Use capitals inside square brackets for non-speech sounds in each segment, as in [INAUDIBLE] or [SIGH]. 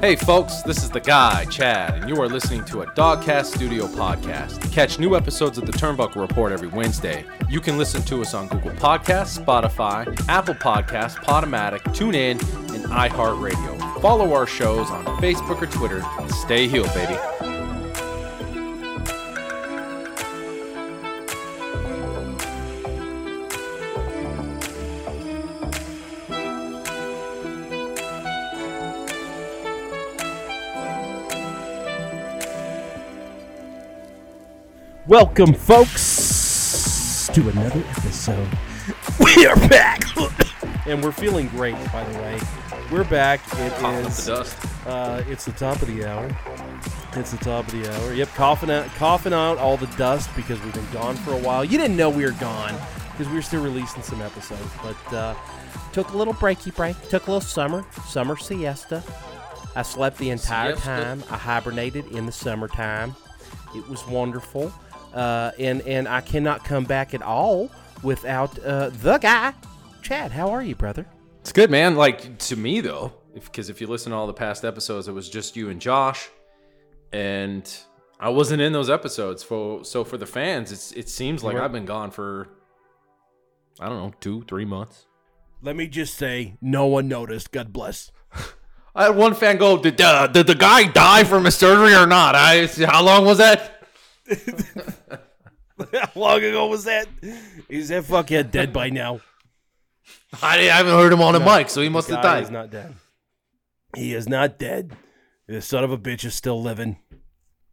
Hey folks, this is the guy, Chad, and you are listening to a Dogcast Studio podcast. Catch new episodes of the Turnbuckle Report every Wednesday, you can listen to us on Google Podcasts, Spotify, Apple Podcasts, Podomatic, TuneIn, and iHeartRadio. Follow our shows on Facebook or Twitter, and stay healed, baby. Welcome, folks, to another episode. [LAUGHS] We are back, [LAUGHS] and we're feeling great. By the way, we're back. It Coughing up is. the dust. Uh, it's the top of the hour. It's the top of the hour. Yep, coughing out, coughing out all the dust because we've been gone for a while. You didn't know we were gone because we were still releasing some episodes, but uh, took a little breaky break. Took a little summer, summer siesta. I slept the entire Siesta. time. I hibernated in the summertime. It was wonderful, uh, and and I cannot come back at all without uh, the guy, Chad. How are you, brother? It's good, man. Like to me though, because if, you listen to all the past episodes, it was just you and Josh, and I wasn't in those episodes. For so for the fans, it's it seems like were- I've been gone for I don't know two, three months. Let me just say, no one noticed. God bless. [LAUGHS] I had one fan go, "Did uh, did the guy die from a surgery or not?" I how long was that? [LAUGHS] How long ago was that? Is that fuckhead dead by now? I, I haven't heard him on a mic, so he must have died. He's not dead. He is not dead. The son of a bitch is still living.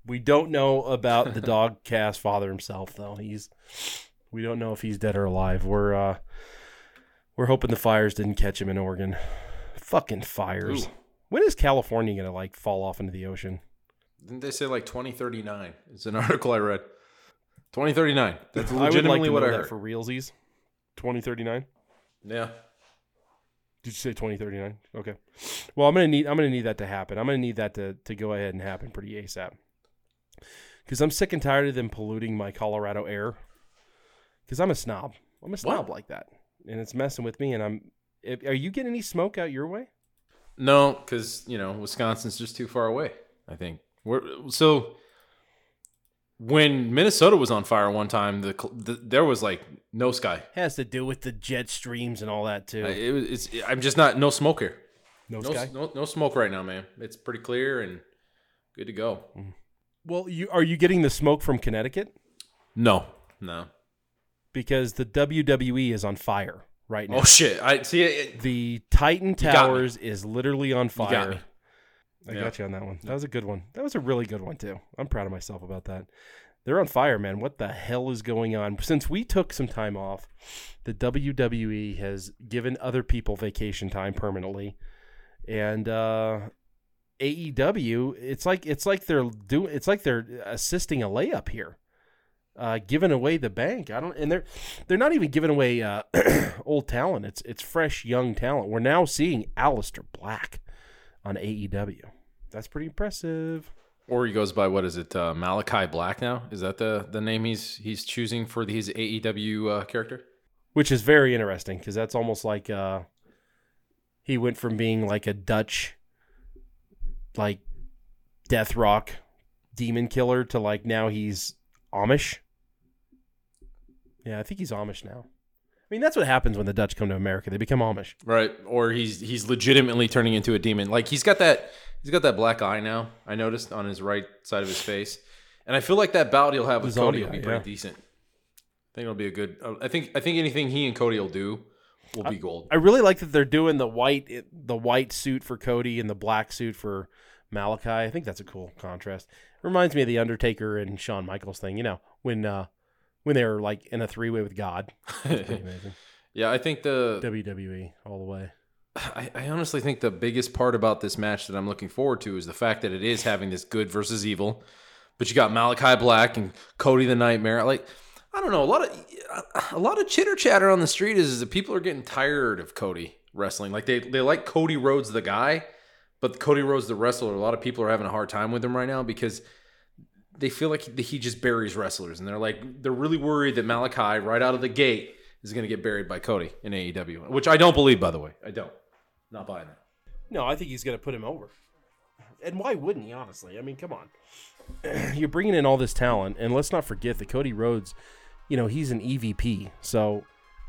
We don't know about the dog [LAUGHS] cast father himself, though. He's we don't know if he's dead or alive. We're uh we're hoping the fires didn't catch him in Oregon. Fucking fires. Ooh. When is California gonna like fall off into the ocean? Didn't they say like 2039? It's an [LAUGHS] article I read. 2039. That's I would like legitimately to what know I that heard. for realsies. Twenty thirty nine. yeah. Did you say twenty thirty nine? Okay. Well, I'm gonna need I'm gonna need that to happen. I'm gonna need that to to go ahead and happen pretty asap. Because I'm sick and tired of them polluting my Colorado air. Because I'm a snob. I'm a snob like that, and it's messing with me. And I'm. If, are you getting any smoke out your way? No, because you know Wisconsin's just too far away. I think we're so. When Minnesota was on fire one time, the, the there was like no sky. It Has to do with the jet streams and all that too. I- It was. It's, I'm just not no smoke here. no No, sky. no, no smoke right now, man. It's pretty clear and good to go. Mm. Well, you are you getting the smoke from Connecticut? No, no. Because the WWE is on fire right oh, now. Oh shit! I see. It, The Titan. Towers is literally on fire. I Yeah. got you on that one. That was a good one. That was a really good one too. I'm proud of myself about that. They're on fire, man. What the hell is going on? Since we took some time off, the WWE has given other people vacation time permanently, and uh, AEW, it's like it's like they're doing it's like they're assisting a layup here, uh, giving away the bank. I don't, and they're they're not even giving away uh, [CLEARS THROAT] old talent. It's it's fresh young talent. We're now seeing Aleister Black on AEW. That's pretty impressive. Or he goes by what is it? Uh, Malakai Black now? Is that the the name he's he's choosing for his AEW uh, character? Which is very interesting because that's almost like uh, he went from being like a Dutch, like death rock demon killer to like now he's Amish. Yeah, I think he's Amish now. I mean, that's what happens when the Dutch come to America. They become Amish. Right. Or he's he's legitimately turning into a demon. Like he's got that he's got that black eye now. I noticed on his right side of his face, and I feel like that bout he'll have with Cody will be pretty yeah. decent. I think it'll be a good. I think I think anything he and Cody will do will be gold. I really like that they're doing the white the white suit for Cody and the black suit for Malakai. I think that's a cool contrast. Reminds me of the Undertaker and Shawn Michaels thing. You know when uh, when they were like in a three way with God. [LAUGHS] Amazing. yeah, I think the WWE all the way. [SIGHS] I, I honestly think the biggest part about this match that I'm looking forward to is the fact that it is having this good versus evil. But you got Malakai Black and Cody the Nightmare. Like I don't know, a lot of a lot of chitter chatter on the street is, is that people are getting tired of Cody wrestling. Like they they like Cody Rhodes the guy, but Cody Rhodes the wrestler. A lot of people are having a hard time with him right now because they feel like he, just buries wrestlers, and they're like they're really worried that Malakai right out of the gate is going to get buried by Cody in AEW, which I don't believe, by the way. I don't. Not buying that. No, I think he's gonna put him over. and why wouldn't he? Honestly, I mean, come on. [CLEARS THROAT] You're bringing in all this talent, and let's not forget that Cody Rhodes, you know, he's an EVP, so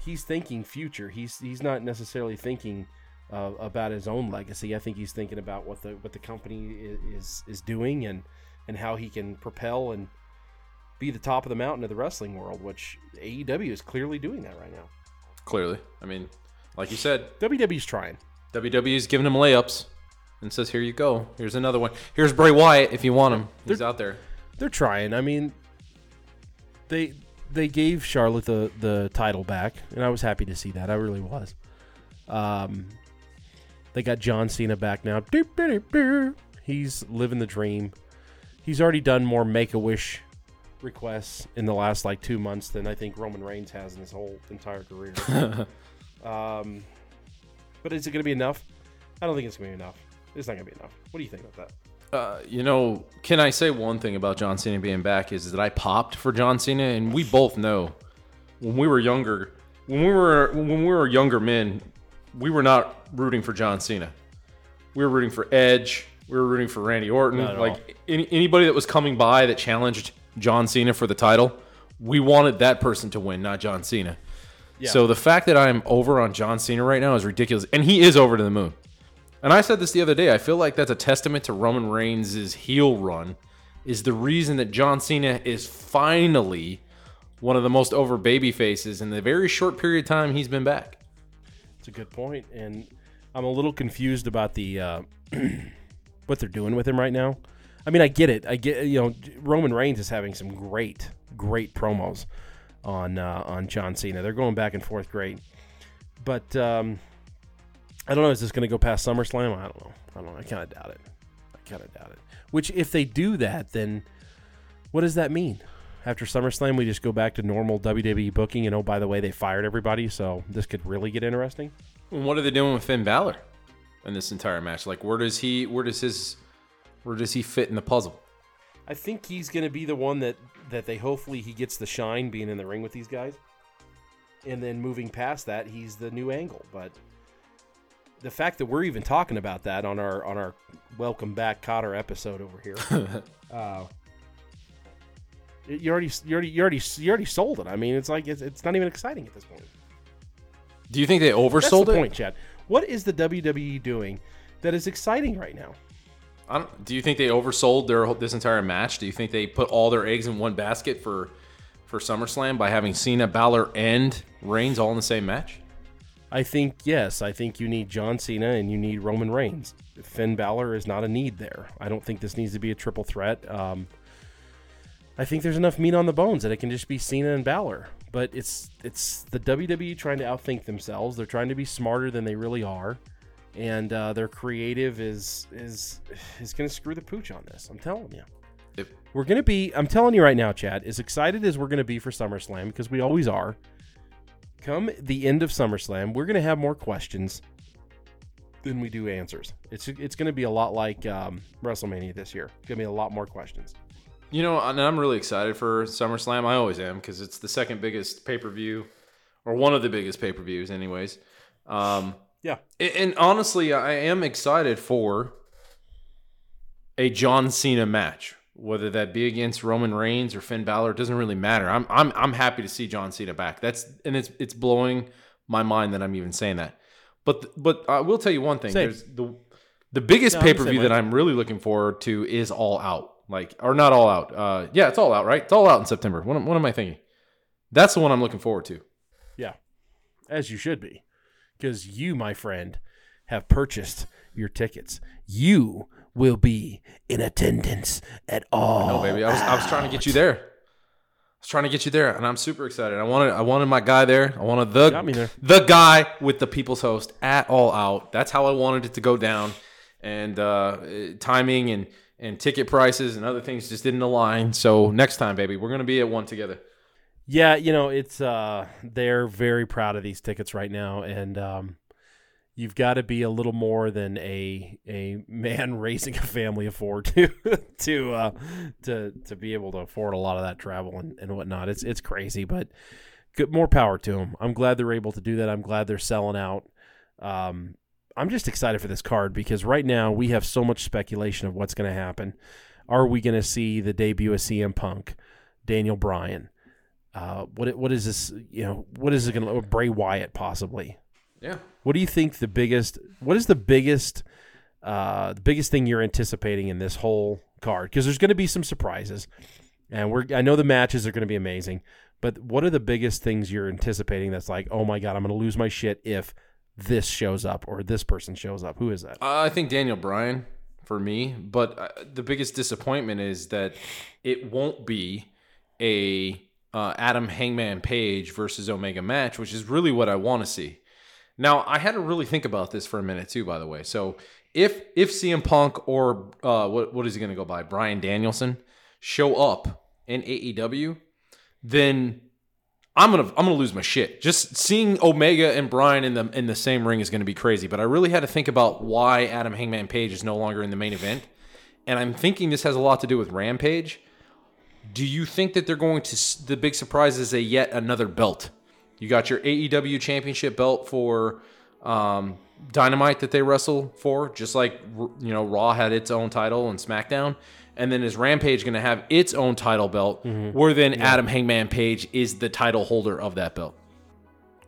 he's thinking future. He's he's not necessarily thinking uh, about his own legacy. I think he's thinking about what the what the company is is doing and and how he can propel and be the top of the mountain of the wrestling world, which AEW is clearly doing that right now. Clearly, I mean, like you said, WWE's trying. WWE's giving him layups and says, "Here you go. Here's another one. Here's Bray Wyatt if you want him. He's out there." They're trying. I mean, they they gave Charlotte the the title back, and I was happy to see that. I really was. Um, they got John Cena back now. He's living the dream. He's already done more Make a Wish requests in the last like two months than I think Roman Reigns has in his whole entire career. [LAUGHS] um, but is it going to be enough? I don't think it's going to be enough. It's not going to be enough. What do you think about that? Uh, you know, can I say one thing about John Cena being back is that I popped for John Cena, and we both know when we were younger, when we were when we were younger men, we were not rooting for John Cena. We were rooting for Edge. We were rooting for Randy Orton. Like any, anybody that was coming by that challenged John Cena for the title, we wanted that person to win, not John Cena. Yeah. So the fact that I'm over on John Cena right now is ridiculous, and he is over to the moon. And I said this the other day. I feel like that's a testament to Roman Reigns' heel run. Is the reason that John Cena is finally one of the most over baby faces in the very short period of time he's been back. It's a good point, and I'm a little confused about the uh, [CLEARS THROAT] what they're doing with him right now. I mean, I get it. I get you know Roman Reigns is having some great, great promos on uh, on John Cena. They're going back and forth great, but um, I don't know. Is this going to go past SummerSlam? I don't know. I don't know. I kind of doubt it. I kind of doubt it. Which, if they do that, then what does that mean? After SummerSlam, we just go back to normal WWE booking, and oh, by the way, they fired everybody, so this could really get interesting. What are they doing with Finn Balor in this entire match? Like, where does he? Where does his? Where does he fit in the puzzle? I think he's going to be the one that that they hopefully he gets the shine being in the ring with these guys, and then moving past that, he's the new angle. But the fact that we're even talking about that on our on our welcome back Kotter episode over here, [LAUGHS] uh, you already you already you already you already sold it. I mean, it's like it's, it's not even exciting at this point. Do you think they That's oversold the it? point, Chad. What is the WWE doing that is exciting right now? I don't, do you think they oversold their this entire match? Do you think they put all their eggs in one basket for for SummerSlam by having Cena, Balor, and Reigns all in the same match? I think yes. I think you need John Cena and you need Roman Reigns. Finn Balor is not a need there. I don't think this needs to be a triple threat. Um, I think there's enough meat on the bones that it can just be Cena and Balor. But it's it's the WWE trying to outthink themselves. They're trying to be smarter than they really are, and uh, their creative is is is going to screw the pooch on this. I'm telling you. If, We're going to be, I'm telling you right now, Chad, as excited as we're going to be for SummerSlam, because we always are, come the end of SummerSlam, we're going to have more questions than we do answers. It's it's going to be a lot like um, WrestleMania this year. It's going to be a lot more questions. You know, and I'm really excited for SummerSlam. I always am because it's the second biggest pay per view, or one of the biggest pay per views, anyways. Um, Yeah. and, honestly, I am excited for a John Cena match, whether that be against Roman Reigns or Finn Balor. It doesn't really matter. I'm I'm I'm happy to see John Cena back. That's and it's it's blowing my mind that I'm even saying that. But but I will tell you one thing. Same. There's the the biggest No, pay per view that. I'm really looking forward to is All Out. Like or not All Out. Uh, yeah, it's All Out, right? It's All Out in September. What am, what am I thinking? That's the one I'm looking forward to. Yeah, as you should be, because you, my friend, have purchased your tickets. You will be in attendance at all. No, baby. I was I was trying to get you there. I was trying to get you there, and I'm super excited. I wanted I wanted my guy there. I wanted the Got me there. the guy with the people's host at all out. That's how I wanted it to go down. And uh, timing and and ticket prices and other things just didn't align. So next time, baby, we're gonna be at one together. Yeah, you know, it's uh they're very proud of these tickets right now and um you've got to be a little more than a a man [LAUGHS] raising a family of four [LAUGHS] to to uh to to be able to afford a lot of that travel and, and whatnot. It's it's crazy, but good more power to them. I'm glad they're able to do that. I'm glad they're selling out. Um I'm just excited for this card because right now we have so much speculation of what's going to happen. Are we going to see the debut of CM Punk, Daniel Bryan? Uh, what what is this? You know, what is it going to Bray Wyatt possibly? Yeah. What do you think the biggest? What is the biggest? Uh, the biggest thing you're anticipating in this whole card? Because there's going to be some surprises, and we're I know the matches are going to be amazing. But what are the biggest things you're anticipating? That's like, oh my god, I'm going to lose my shit if this shows up or this person shows up. Who is that? Uh, I think Daniel Bryan for me, but uh, the biggest disappointment is that it won't be a uh, Adam Hangman Page versus Omega match, which is really what I want to see. Now, I had to really think about this for a minute too. By the way, so if if CM Punk or uh, what what is he going to go by, Bryan Danielson, show up in AEW, then I'm gonna I'm gonna lose my shit. Just seeing Omega and Bryan in the in the same ring is gonna be crazy. But I really had to think about why Adam Hangman Page is no longer in the main event, and I'm thinking this has a lot to do with Rampage. Do you think that they're going to the big surprise is a yet another belt? You got your AEW Championship belt for um, Dynamite that they wrestle for, just like you know Raw had its own title and SmackDown and then is Rampage going to have its own title belt, mm-hmm. where then yeah. Adam Hangman Page is the title holder of that belt?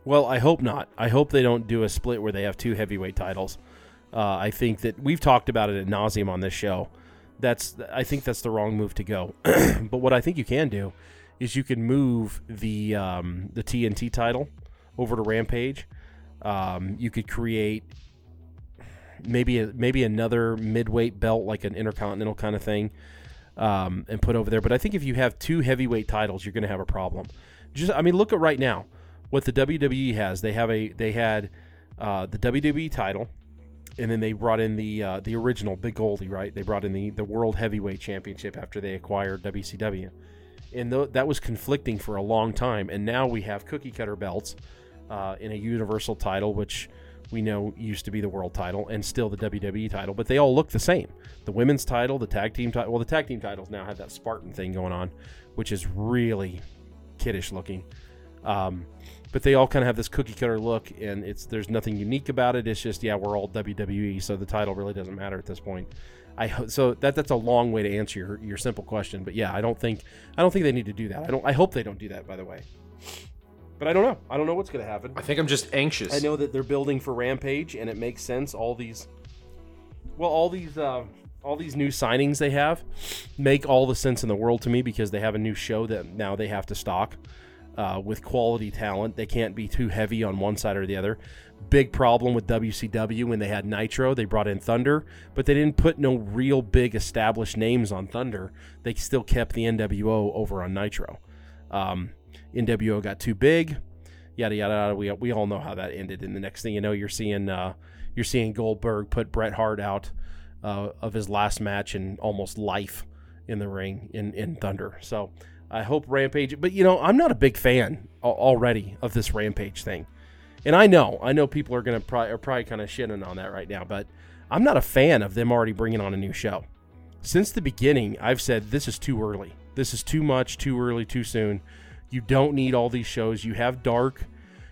Well, I hope not. I hope they don't do a split where they have two heavyweight titles. Uh, I think that we've talked about it at nauseum on this show. That's I think that's the wrong move to go. [CLEARS THROAT] but what I think you can do is you can move the um, the TNT title over to Rampage. Um, you could create maybe a, maybe another midweight belt like an intercontinental kind of thing, um, and put over there. But I think if you have two heavyweight titles, you're going to have a problem. Just I mean, look at right now what the WWE has. They have a they had uh, the WWE title, and then they brought in the uh, the original Big Goldie, right? They brought in the the World Heavyweight Championship after they acquired WCW, and th- that was conflicting for a long time. And now we have cookie cutter belts uh, in a Universal title, which we know used to be the world title and still the WWE title, but they all look the same. The women's title, the tag team title, well, the tag team titles now have that Spartan thing going on, which is really kiddish looking. Um, but they all kind of have this cookie cutter look, and it's there's nothing unique about it. It's just yeah, we're all WWE, so the title really doesn't matter at this point. I so that that's a long way to answer your, your simple question, but yeah, I don't think I don't think they need to do that. I don't. I hope they don't do that. By the way. But I don't know. I don't know what's going to happen. I think I'm just anxious. I know that they're building for Rampage, and it makes sense. All these, well, all these, uh, all these new signings they have make all the sense in the world to me because they have a new show that now they have to stock uh, with quality talent. They can't be too heavy on one side or the other. Big problem with WCW when they had Nitro, they brought in Thunder, but they didn't put no real big established names on Thunder. They still kept the NWO over on Nitro. Um, NWO got too big, yada yada yada. We we all know how that ended. And the next thing you know, you're seeing uh, you're seeing Goldberg put Bret Hart out uh, of his last match and almost life in the ring in in Thunder. So I hope Rampage. But you know, I'm not a big fan already of this Rampage thing. And I know, I know people are gonna probably are probably kind of shitting on that right now, but I'm not a fan of them already bringing on a new show. Since the beginning, I've said this is too early. This is too much, too early, too soon. You don't need all these shows. You have Dark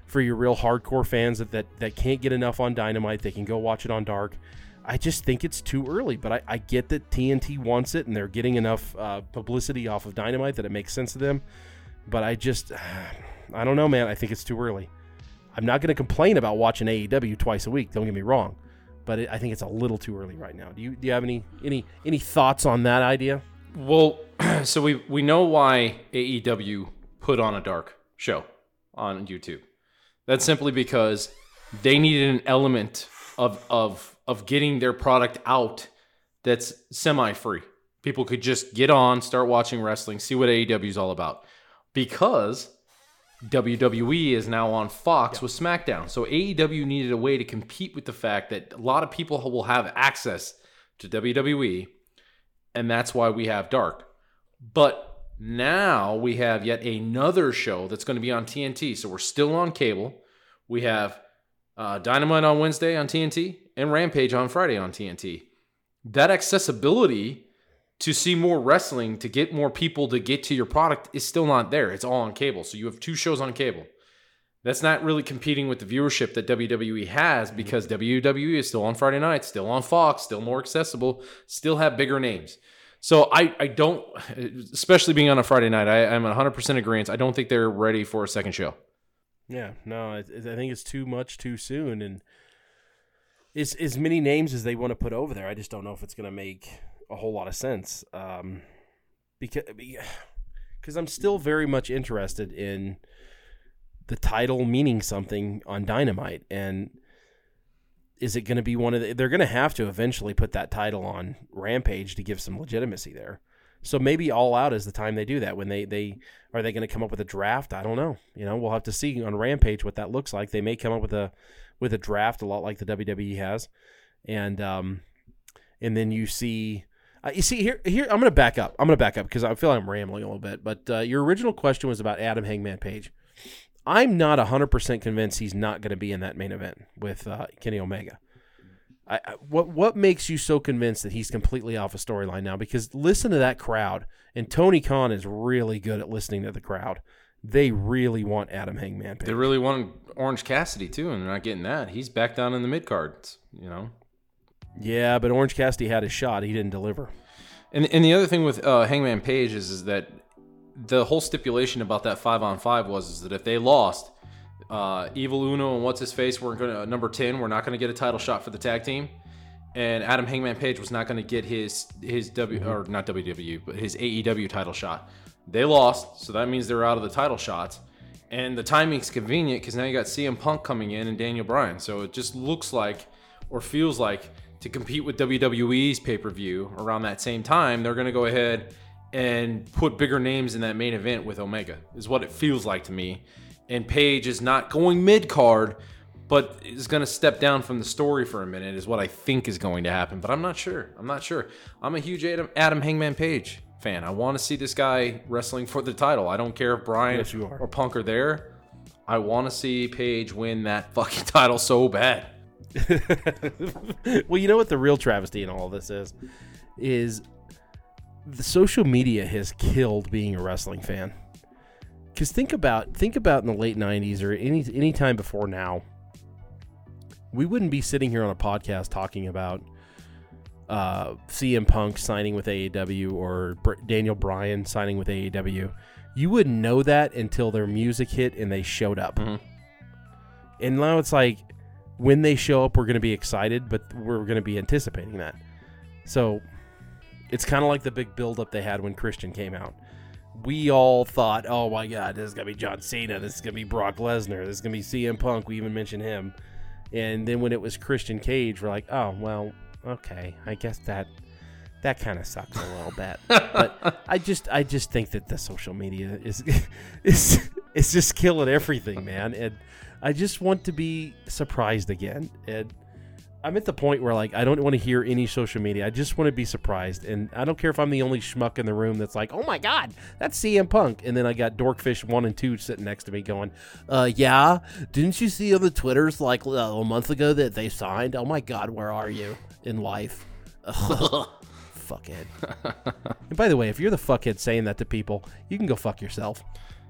for your real hardcore fans that, that, that can't get enough on Dynamite. They can go watch it on Dark. I just think it's too early, but I, I get that TNT wants it and they're getting enough uh, publicity off of Dynamite that it makes sense to them. But I just, [SIGHS] I don't know, man. I think it's too early. I'm not going to complain about watching AEW twice a week. Don't get me wrong, but it, I think it's a little too early right now. Do you do you have any any any thoughts on that idea? Well, [CLEARS THROAT] so we we know why AEW put on a dark show on YouTube. That's simply because they needed an element of of of getting their product out that's semi free. People could just get on, start watching wrestling, see what AEW is all about. Because WWE is now on Fox yeah. with SmackDown. So AEW needed a way to compete with the fact that a lot of people will have access to WWE, and that's why we have Dark. But now we have yet another show that's going to be on TNT. So we're still on cable. We have uh, Dynamite on Wednesday on TNT and Rampage on Friday on TNT. That accessibility to see more wrestling, to get more people to get to your product is still not there. It's all on cable. So you have two shows on cable. That's not really competing with the viewership that WWE has because WWE is still on Friday nights, still on Fox, still more accessible, still have bigger names. So I, I don't, especially being on a Friday night, I, I'm 100% agreement. I don't think they're ready for a second show. Yeah, no, I, I think it's too much too soon, and it's as many names as they want to put over there. I just don't know if it's going to make a whole lot of sense. Um, because [SIGHS] because I'm still very much interested in the title meaning something on Dynamite, and is it going to be one of the? They're going to have to eventually put that title on Rampage to give some legitimacy there. So maybe All Out is the time they do that. When they they are they going to come up with a draft? I don't know. You know, we'll have to see on Rampage what that looks like. They may come up with a with a draft a lot like the WWE has, and um, and then you see. Uh, you see here, here I'm going to back up. I'm going to back up because I feel like I'm rambling a little bit. But uh, your original question was about Adam Hangman Page. I'm not 100% convinced he's not going to be in that main event with uh, Kenny Omega. I, I, what what makes you so convinced that he's completely off a storyline now? Because listen to that crowd, and Tony Khan is really good at listening to the crowd. They really want Adam Hangman Page. They really want Orange Cassidy too, and they're not getting that. He's back down in the mid cards, you know. Yeah, but Orange Cassidy had his shot. He didn't deliver. And and the other thing with uh, Hangman Page is is that the whole stipulation about that five on five was is that if they lost, uh, Evil Uno and what's his face weren't going to number ten. We're not going to get a title shot for the tag team, and Adam Hangman Page was not going to get his his W or not WWE but his AEW title shot. They lost, so that means they're out of the title shots. And the timing's convenient because now you got CM Punk coming in and Daniel Bryan. So it just looks like or feels like to compete with WWE's pay per view around that same time, they're going to go ahead and put bigger names in that main event with Omega, is what it feels like to me. And Page is not going mid card, but is going to step down from the story for a minute, is what I think is going to happen. But I'm not sure. I'm not sure. I'm a huge Adam, Adam Hangman Page fan. I want to see this guy wrestling for the title. I don't care if Bryan Yes, or Punk are there. I want to see Page win that [LAUGHS] fucking title so bad. [LAUGHS] well, you know what the real travesty in all this is? Is the social media has killed being a wrestling fan. Because think about think about in the late '90s or any any time before now, we wouldn't be sitting here on a podcast talking about uh, CM Punk signing with AEW or Br- Daniel Bryan signing with AEW. You wouldn't know that until their music hit and they showed up. Mhm. And now it's like when they show up, we're going to be excited, but we're going to be anticipating that. So it's kind of like the big buildup they had when Christian came out. We all thought, oh my God, this is going to be John Cena. This is going to be Brock Lesnar. This is going to be CM Punk. We even mentioned him. And then when it was Christian Cage, we're like, oh, well, okay. I guess that that kind of sucks a little bit. [LAUGHS] but I just I just think that the social media is [LAUGHS] is is just killing everything, man. And I just want to be surprised again. And I'm at the point where like I don't want to hear any social media. I just want to be surprised, and I don't care if I'm the only schmuck in the room that's like, "Oh my god, that's CM Punk," and then I got Dorkfish one and two sitting next to me going, "Uh, yeah, didn't you see on the twitters like uh, a month ago that they signed? Oh my god, where are you in life?" [LAUGHS] Fuckhead. and by the way, if you're the fuckhead saying that to people, you can go fuck yourself.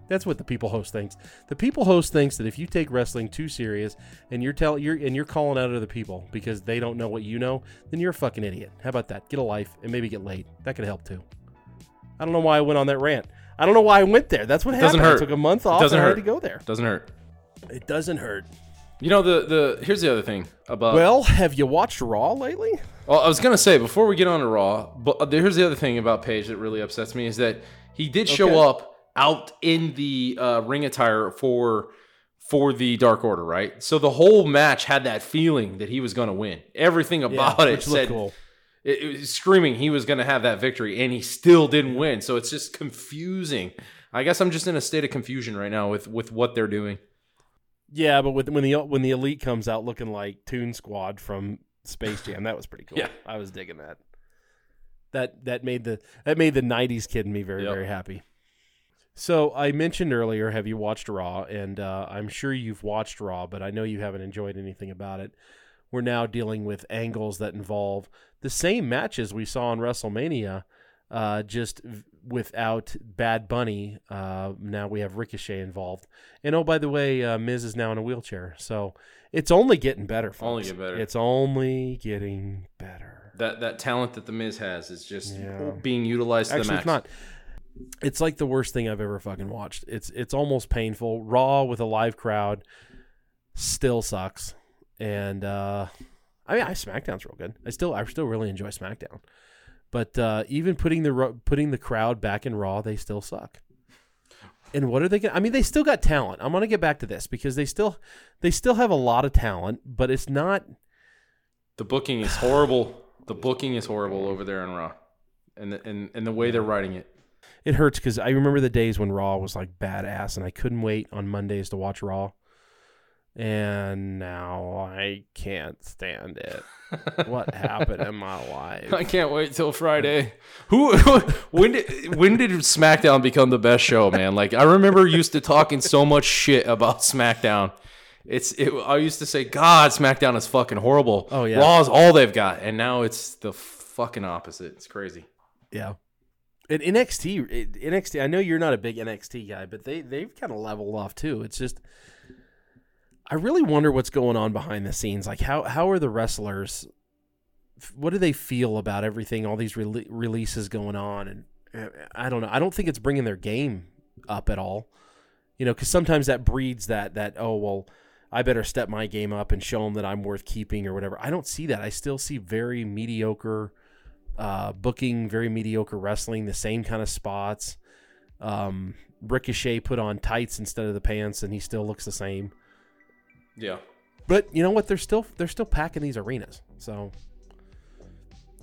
That's what the people host thinks. The people host thinks that if you take wrestling too serious and you're telling you're and you're calling out other people because they don't know what you know, then you're a fucking idiot. How about that? Get a life and maybe get laid. That could help too. I don't know why I went on that rant. I don't know why I went there. That's what happened. Doesn't happened. I hurt. took a month off Doesn't and I hurt. had to go there. Doesn't hurt. It doesn't hurt. You know the the here's the other thing about well, have you watched Raw lately? Well, I was gonna say before we get on to Raw, but uh, here's the other thing about Page that really upsets me is that he did show Okay. up out in the uh, ring attire for for the Dark Order, right? So the whole match had that feeling that he was gonna win. Everything about it said cool. it, it was screaming he was gonna have that victory, and he still didn't win. So it's just confusing. I guess I'm just in a state of confusion right now with with what they're doing. Yeah, but with, when the when the elite comes out looking like Toon Squad from Space Jam, that was pretty cool. Yeah. I was digging that. That that made the that made the '90s kid in me very Yep. very happy. So I mentioned earlier, have you watched Raw? And uh, I'm sure you've watched Raw, but I know you haven't enjoyed anything about it. We're now dealing with angles that involve the same matches we saw in WrestleMania, uh, just v- without Bad Bunny, uh, now we have Ricochet involved. And oh, by the way, uh, Miz is now in a wheelchair. So it's only getting better. Folks. Only get better. It's only getting better. That that talent that the Miz has is just Yeah. being utilized to the Actually, max. it's not. It's like the worst thing I've ever fucking watched. It's it's almost painful. Raw with a live crowd still sucks. And uh I mean, I SmackDown's real good. I still I still really enjoy SmackDown. But uh even putting the putting the crowd back in Raw, they still suck. And what are they going I mean, they still got talent. I'm going to get back to this because they still they still have a lot of talent, but it's not The booking is horrible. the booking is horrible over there in Raw, and the, and and the way they're writing it. It hurts because I remember the days when Raw was like badass, and I couldn't wait on Mondays to watch Raw. And now I can't stand it. what happened in my [LAUGHS] life? I can't wait till Friday. [LAUGHS] Who [LAUGHS] when did when did SmackDown become the best show, man? Like I remember used to talking so much shit about SmackDown. It's it, I used to say, God, SmackDown is fucking horrible. Oh, yeah. Raw is all they've got, and now it's the fucking opposite. It's crazy. Yeah. And NXT, NXT. I know you're not a big NXT guy, but they they've kind of leveled off too. It's just, I really wonder what's going on behind the scenes. Like how how are the wrestlers? What do they feel about everything? All these rele- releases going on, and uh, I don't know. I don't think it's bringing their game up at all. You know, because sometimes that breeds that that oh well, I better step my game up and show them that I'm worth keeping or whatever. I don't see that. I still see very mediocre uh, booking, very mediocre wrestling, the same kind of spots. Um, Ricochet put on tights instead of the pants, and he still looks the same. Yeah, But you know what? They're still they're still packing these arenas. So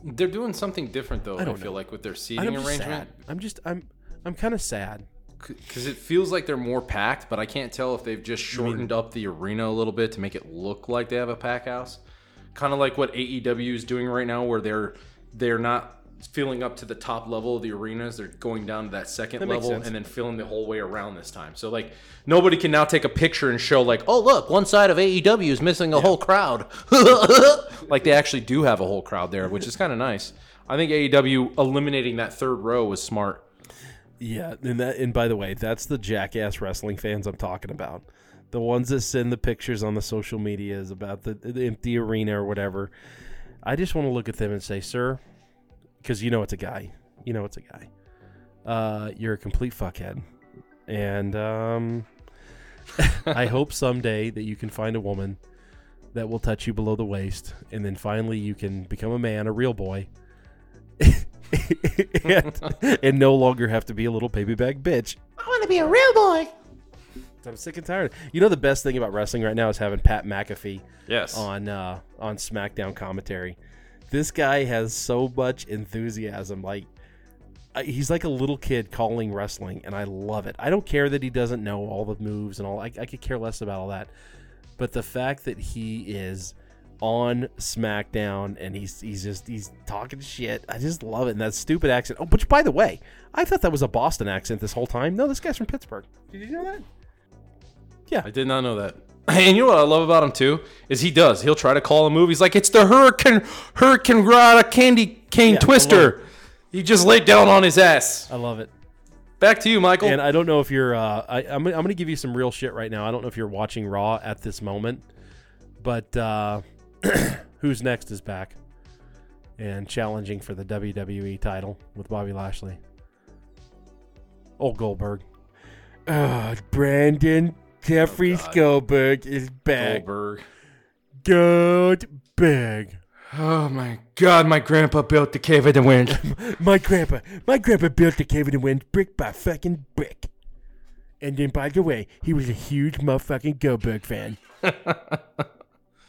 they're doing something different though. I, don't feel know. like with their I'm seating arrangement. sad. I'm just I'm I'm kind of sad. because it feels like they're more packed, but I can't tell if they've just shortened up the arena a little bit to make it look like they have a pack house. Kind of like what AEW is doing right now, where they're they're not filling up to the top level of the arenas; they're going down to that second That level and then filling the whole way around this time. So like nobody can now take a picture and show like, oh look, one side of AEW is missing a whole crowd. [LAUGHS] like they actually do have a whole crowd there, which is kind of nice. I think AEW eliminating that third row was smart. Yeah, and that and by the way, that's the jackass wrestling fans I'm talking about. The ones that send the pictures on the social medias about the, the empty arena or whatever. I just want to look at them and say, "Sir," because you know it's a guy. You know it's a guy. Uh, you're a complete fuckhead, and um, [LAUGHS] I hope someday that you can find a woman that will touch you below the waist, and then finally you can become a man, a real boy, [LAUGHS] and, and no longer have to be a little baby bag bitch. I want to be a real boy. I'm sick and tired. You know the best thing about wrestling right now is having Pat McAfee Yes. on uh, on SmackDown commentary. This guy has so much enthusiasm. Like I, he's like a little kid calling wrestling, and I love it. I don't care that he doesn't know all the moves and all. I, I could care less about all that. But the fact that he is on SmackDown and he's he's just he's talking shit. I just love it. And that stupid accent. Oh, which by the way, I thought that was a Boston accent this whole time. No, this guy's from Pittsburgh. Did you know that? I did not know that. [LAUGHS] And you know what I love about him too is he does. He'll try to call a move. He's like, it's the Hurricane Hurricane Rada Candy Cane Yeah, Twister. He just laid down on his ass. I love it. Back to you, Michael. And I don't know if you're. Uh, I, I'm, I'm going to give you some real shit right now. I don't know if you're watching Raw at this moment, but uh, [CLEARS THROAT] who's next is back and challenging for the WWE title with Bobby Lashley. Old Goldberg. Uh, Brandon Jeffrey oh, God. Goldberg is back. Goldberg. Goldberg. Oh my God! My grandpa built the cave of the wind. [LAUGHS] My grandpa, my grandpa built the cave in the wind brick by fucking brick. And then, by the way, he was a huge motherfucking Goldberg fan. [LAUGHS]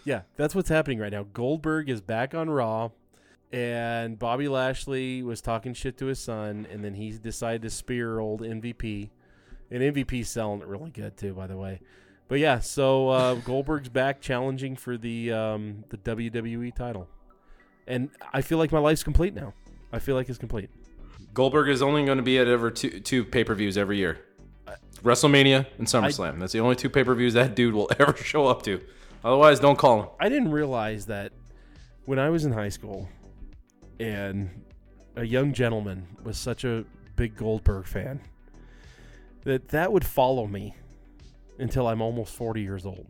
yeah, that's what's happening right now. Goldberg is back on Raw, and Bobby Lashley was talking shit to his son, and then he decided to spear old MVP. And MVP's selling it really good too, by the way. But yeah, so uh, [LAUGHS] Goldberg's back challenging for the um, the WWE title, and I feel like my life's complete now. I feel like it's complete. Goldberg is only going to be at ever two two pay per views every year. WrestleMania and SummerSlam. That's the only two pay per views that dude will [LAUGHS] ever show up to. Otherwise, don't call him. I didn't realize that when I was in high school and a young gentleman was such a big Goldberg fan, that that would follow me until I'm almost 40 years old.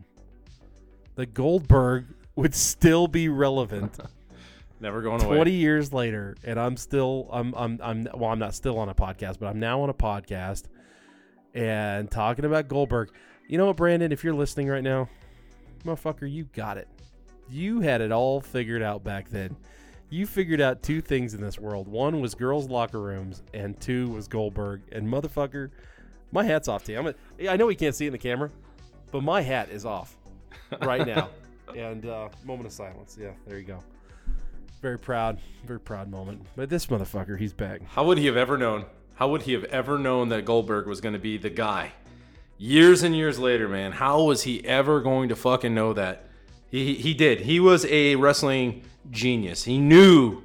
The Goldberg would still be relevant [LAUGHS] Never going 20 away. years later and I'm still I'm I'm I'm well I'm not still on a podcast, but I'm now on a podcast and talking about Goldberg. You know what, Brandon, if you're listening right now, motherfucker, you got it. You had it all figured out back then. You figured out two things in this world. One was girls' locker rooms, and two was Goldberg. And motherfucker, my hat's off to you. I'm a, yeah, I know we can't see it in the camera, but my hat is off right [LAUGHS] now. and uh, moment of silence. Yeah, there you go. Very proud, very proud moment. But this motherfucker, he's back. How would he have ever known? How would he have ever known that Goldberg was going to be the guy? Years and years later, man. How was he ever going to fucking know that? He he did. He was a wrestling genius. He knew.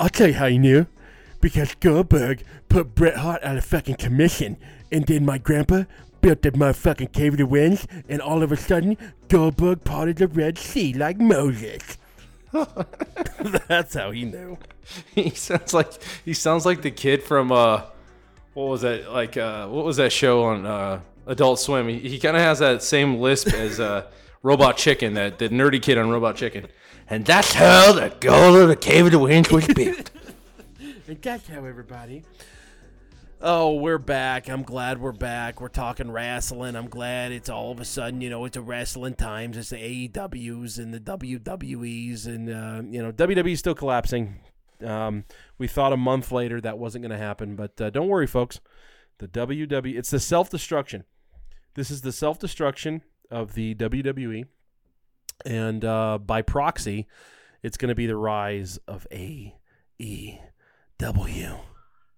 I'll tell you how he knew. Because Goldberg put Bret Hart out of fucking commission. And then my grandpa built the motherfucking Cave of the Winds. And all of a sudden, Goldberg parted the Red Sea like Moses. [LAUGHS] That's how he knew. [LAUGHS] He sounds like he sounds like the kid from uh, what was that like? Uh, what was that show on uh, Adult Swim? He, he kind of has that same lisp [LAUGHS] as uh, Robot Chicken, that the nerdy kid on Robot Chicken. And that's how the goal of the Cave of the Winds was built. And that's how everybody. Oh, we're back. I'm glad we're back. We're talking wrestling. I'm glad it's all of a sudden, you know, it's a wrestling times. It's the AEWs and the WWEs, and uh, you know, WWE's still collapsing. Um, we thought a month later that wasn't going to happen, but uh, don't worry, folks. The WWE, it's the self destruction. This is the self destruction of the WWE, and uh, by proxy, it's going to be the rise of AEW.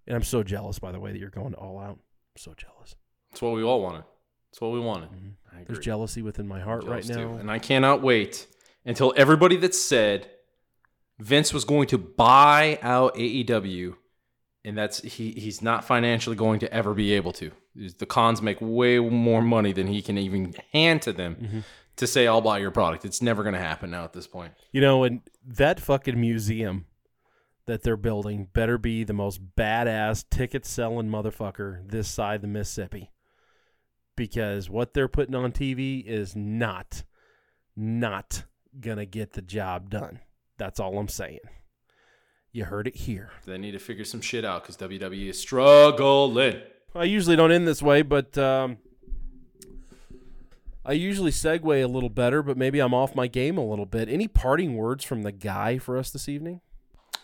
And I'm so jealous, by the way, that you're going all out. I'm so jealous. That's what we all wanted. That's what we wanted. I There's jealousy within my heart right Jealous too. now. And I cannot wait until everybody that said Vince was going to buy out AEW, and that's he he's not financially going to ever be able to. The Khans make way more money than he can even hand to them Mm-hmm. to say I'll buy your product. It's never going to happen now at this point. You know, and that fucking museum that they're building better be the most badass ticket selling motherfucker this side of the Mississippi. Because what they're putting on TV is not, not gonna get the job done. That's all I'm saying. You heard it here. They need to figure some shit out because WWE is struggling. I usually don't end this way, but um, I usually segue a little better, but maybe I'm off my game a little bit. Any parting words from the guy for us this evening?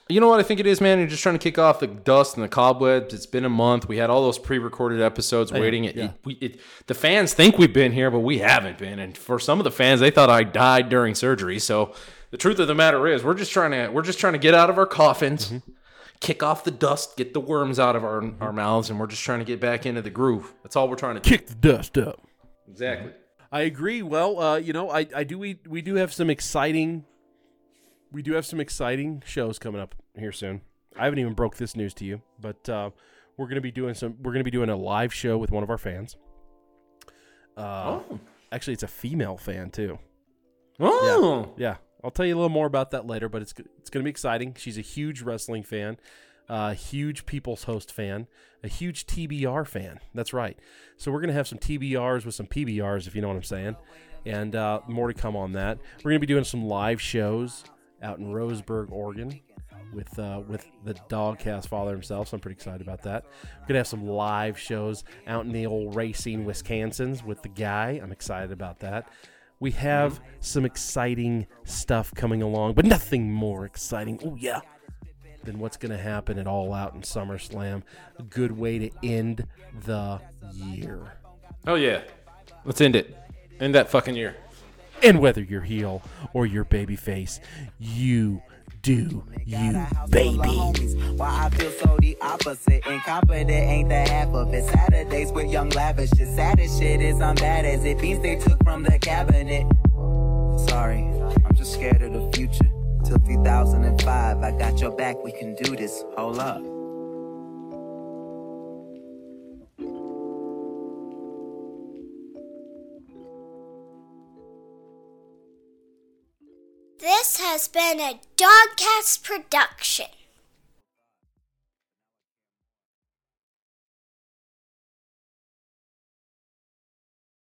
You know what I think it is, man? You're just trying to kick off the dust and the cobwebs. It's been a month. We had all those pre-recorded episodes waiting. It, yeah. it- we, it, the fans think we've been here, but we haven't been. And for some of the fans, they thought I died during surgery. So the truth of the matter is, we're just trying to we're just trying to get out of our coffins, kick off the dust, get the worms out of our our mouths, and we're just trying to get back into the groove. That's all we're trying to do. Kick the dust up. Exactly. I agree. Well, uh, you know, I, I do we we do have some exciting we do have some exciting shows coming up here soon. I haven't even broke this news to you, but uh, we're gonna be doing some we're gonna be doing a live show with one of our fans. Uh, Oh. actually, it's a female fan too. Oh. Yeah, yeah. I'll tell you a little more about that later, but it's it's going to be exciting. She's a huge wrestling fan, a huge People's Host fan, a huge TBR fan. That's right. So we're going to have some TBRs with some PBRs, if you know what I'm saying, and uh, more to come on that. We're going to be doing some live shows out in Roseburg, Oregon. With uh, with the Dogcast father himself, so I'm pretty excited about that. We're gonna have some live shows out in the old Racine, Wisconsin's with the guy. I'm excited about that. We have some exciting stuff coming along, but nothing more exciting. Oh yeah, than what's going to happen at All Out in SummerSlam. A good way to end the year. Oh yeah. Let's end it. End that fucking year. And whether you're heel or you're babyface, you do you, baby. Why I feel so the opposite. Incompetent ain't the half of it. Saturdays with young lavish. The saddest shit is I'm bad as it beans they took from the cabinet. Sorry, I'm just scared of the future. Till 2005, I got your back, we can do this. Hold up. Has been a Dogcast production.